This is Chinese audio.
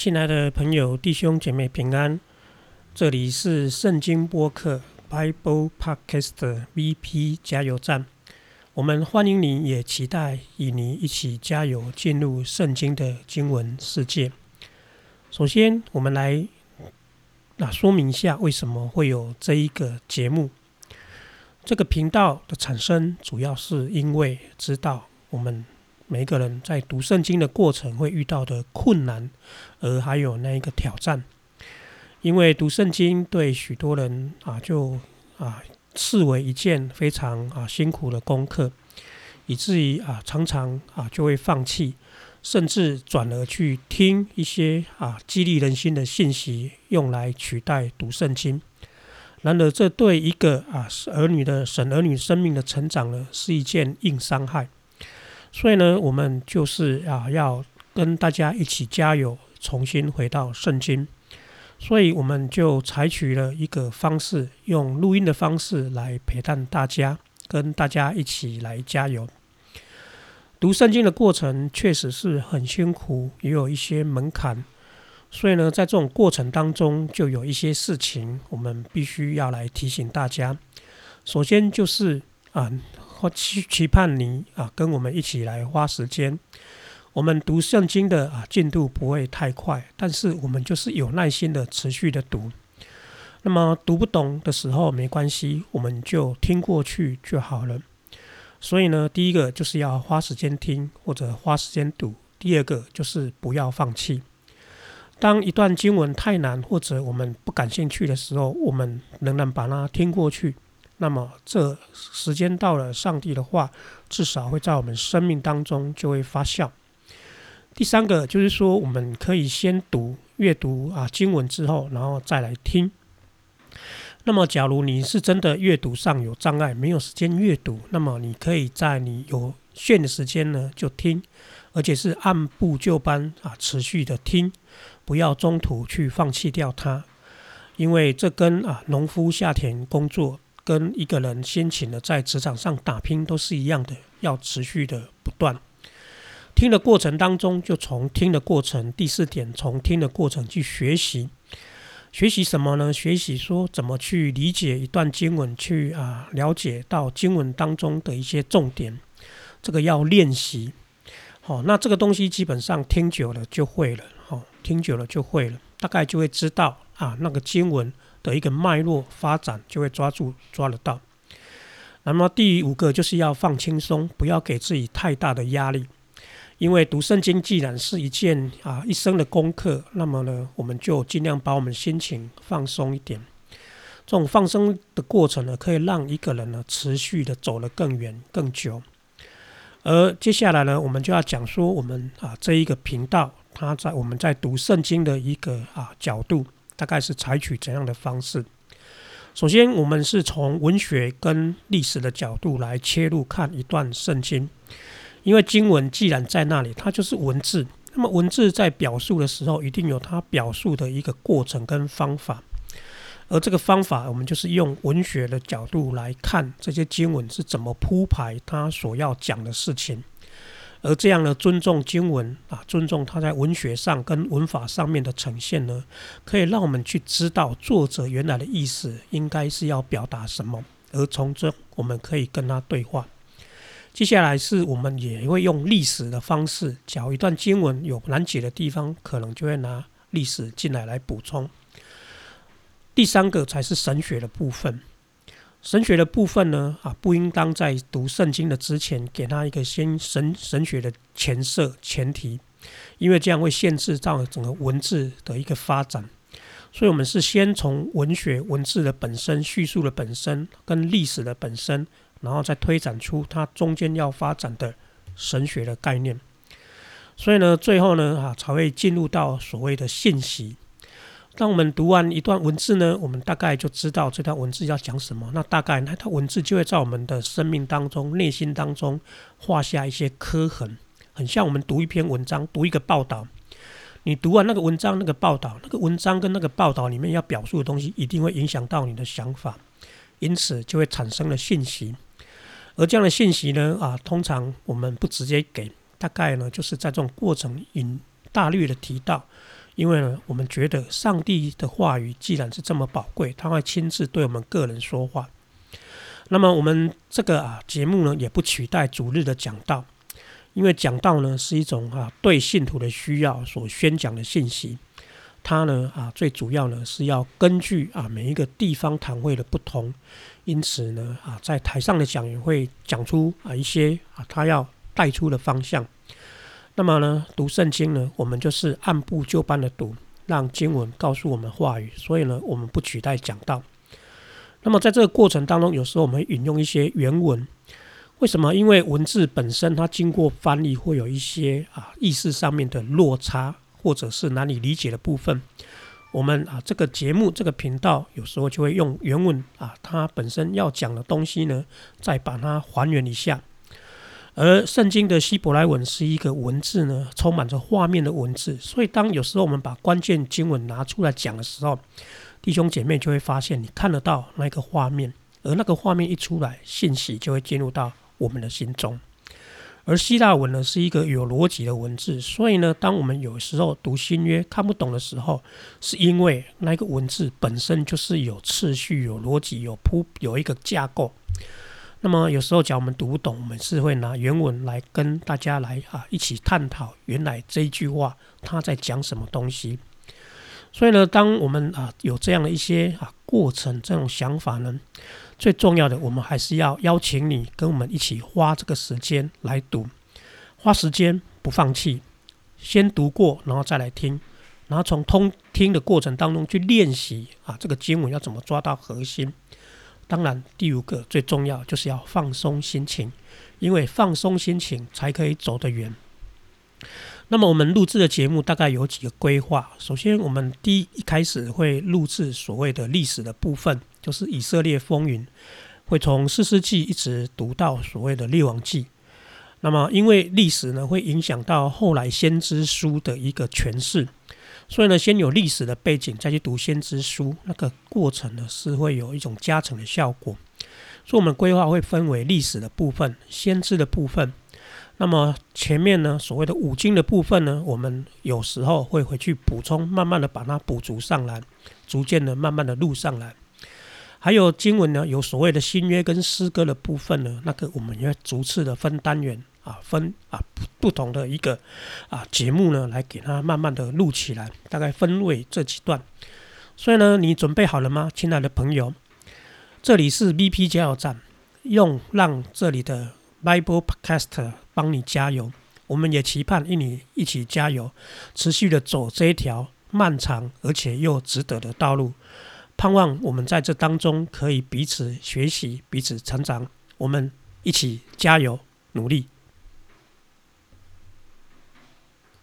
亲爱的朋友、弟兄姐妹平安，这里是圣经播客 Bible Podcast VP 加油站。我们欢迎你，也期待与你一起加油，进入圣经的经文世界。首先，我们来那说明一下，为什么会有这一个节目。这个频道的产生，主要是因为知道我们。每一个人在读圣经的过程会遇到的困难，而还有那一个挑战，因为读圣经对许多人啊，就啊视为一件非常啊辛苦的功课，以至于啊常常啊就会放弃，甚至转而去听一些啊激励人心的信息，用来取代读圣经。然而，这对一个啊儿女的神儿女生命的成长呢，是一件硬伤害。所以呢，我们就是啊，要跟大家一起加油，重新回到圣经。所以我们就采取了一个方式，用录音的方式来陪伴大家，跟大家一起来加油。读圣经的过程确实是很辛苦，也有一些门槛。所以呢，在这种过程当中，就有一些事情我们必须要来提醒大家。首先就是啊。或期期盼你啊，跟我们一起来花时间。我们读圣经的啊进度不会太快，但是我们就是有耐心的持续的读。那么读不懂的时候没关系，我们就听过去就好了。所以呢，第一个就是要花时间听或者花时间读；第二个就是不要放弃。当一段经文太难或者我们不感兴趣的时候，我们仍然把它听过去。那么，这时间到了，上帝的话至少会在我们生命当中就会发酵。第三个就是说，我们可以先读阅读啊经文之后，然后再来听。那么，假如你是真的阅读上有障碍，没有时间阅读，那么你可以在你有限的时间呢就听，而且是按部就班啊持续的听，不要中途去放弃掉它，因为这跟啊农夫下田工作。跟一个人辛勤的在职场上打拼都是一样的，要持续的不断听的过程当中，就从听的过程。第四点，从听的过程去学习，学习什么呢？学习说怎么去理解一段经文，去啊了解到经文当中的一些重点。这个要练习。好，那这个东西基本上听久了就会了。好，听久了就会了，大概就会知道啊那个经文。的一个脉络发展就会抓住抓得到。那么第五个就是要放轻松，不要给自己太大的压力。因为读圣经既然是一件啊一生的功课，那么呢，我们就尽量把我们心情放松一点。这种放松的过程呢，可以让一个人呢持续的走得更远更久。而接下来呢，我们就要讲说我们啊这一个频道，它在我们在读圣经的一个啊角度。大概是采取怎样的方式？首先，我们是从文学跟历史的角度来切入看一段圣经，因为经文既然在那里，它就是文字。那么，文字在表述的时候，一定有它表述的一个过程跟方法。而这个方法，我们就是用文学的角度来看这些经文是怎么铺排它所要讲的事情。而这样的尊重经文啊，尊重它在文学上跟文法上面的呈现呢，可以让我们去知道作者原来的意思应该是要表达什么，而从中我们可以跟他对话。接下来是我们也会用历史的方式，假如一段经文有难解的地方，可能就会拿历史进来来补充。第三个才是神学的部分。神学的部分呢，啊，不应当在读圣经的之前给他一个先神神学的前设前提，因为这样会限制到整个文字的一个发展。所以，我们是先从文学文字的本身、叙述的本身跟历史的本身，然后再推展出它中间要发展的神学的概念。所以呢，最后呢，啊，才会进入到所谓的信息。当我们读完一段文字呢，我们大概就知道这段文字要讲什么。那大概那段文字就会在我们的生命当中、内心当中画下一些刻痕，很像我们读一篇文章、读一个报道。你读完那个文章、那个报道，那个文章跟那个报道里面要表述的东西，一定会影响到你的想法，因此就会产生了信息。而这样的信息呢，啊，通常我们不直接给，大概呢就是在这种过程引大略的提到。因为呢，我们觉得上帝的话语既然是这么宝贵，他会亲自对我们个人说话。那么我们这个啊节目呢，也不取代主日的讲道，因为讲道呢是一种啊对信徒的需要所宣讲的信息。它呢啊最主要呢是要根据啊每一个地方堂会的不同，因此呢啊在台上的讲员会讲出啊一些啊他要带出的方向。那么呢读圣经呢，我们就是按部就班的读，让经文告诉我们话语。所以呢，我们不取代讲道。那么在这个过程当中，有时候我们引用一些原文，为什么？因为文字本身它经过翻译，会有一些啊意识上面的落差。或者是难以理解的部分，我们啊这个节目这个频道有时候就会用原文啊，它本身要讲的东西呢，再把它还原一下。而圣经的希伯来文是一个文字呢，充满着画面的文字，所以当有时候我们把关键经文拿出来讲的时候，弟兄姐妹就会发现你看得到那个画面，而那个画面一出来，信息就会进入到我们的心中。而希腊文呢是一个有逻辑的文字，所以呢，当我们有时候读新约看不懂的时候，是因为那个文字本身就是有次序、有逻辑、有铺、有一个架构。那么有时候，假如我们读不懂，我们是会拿原文来跟大家来啊一起探讨，原来这一句话他在讲什么东西。所以呢，当我们啊有这样的一些啊过程、这种想法呢。最重要的，我们还是要邀请你跟我们一起花这个时间来读，花时间不放弃，先读过，然后再来听，然后从通听的过程当中去练习啊，这个经文要怎么抓到核心。当然，第五个最重要就是要放松心情，因为放松心情才可以走得远。那么我们录制的节目大概有几个规划。首先，我们第一开始会录制所谓的历史的部分。就是以色列风云会从四世纪一直读到所谓的列王纪，那么因为历史呢会影响到后来先知书的一个诠释，所以呢先有历史的背景再去读先知书，那个过程呢是会有一种加成的效果。所以我们规划会分为历史的部分、先知的部分。那么前面呢所谓的五经的部分呢，我们有时候会回去补充，慢慢的把它补足上来，逐渐的慢慢的录上来。还有经文呢，有所谓的新约跟诗歌的部分呢，那个我们要逐次的分单元啊，分啊不同的一个啊节目呢，来给它慢慢的录起来，大概分为这几段。所以呢，你准备好了吗，亲爱的朋友？这里是 BP 加油站，用让这里的 Bible Podcast 帮你加油。我们也期盼与你一起加油，持续的走这一条漫长而且又值得的道路。盼望我们在这当中可以彼此学习、彼此成长，我们一起加油努力。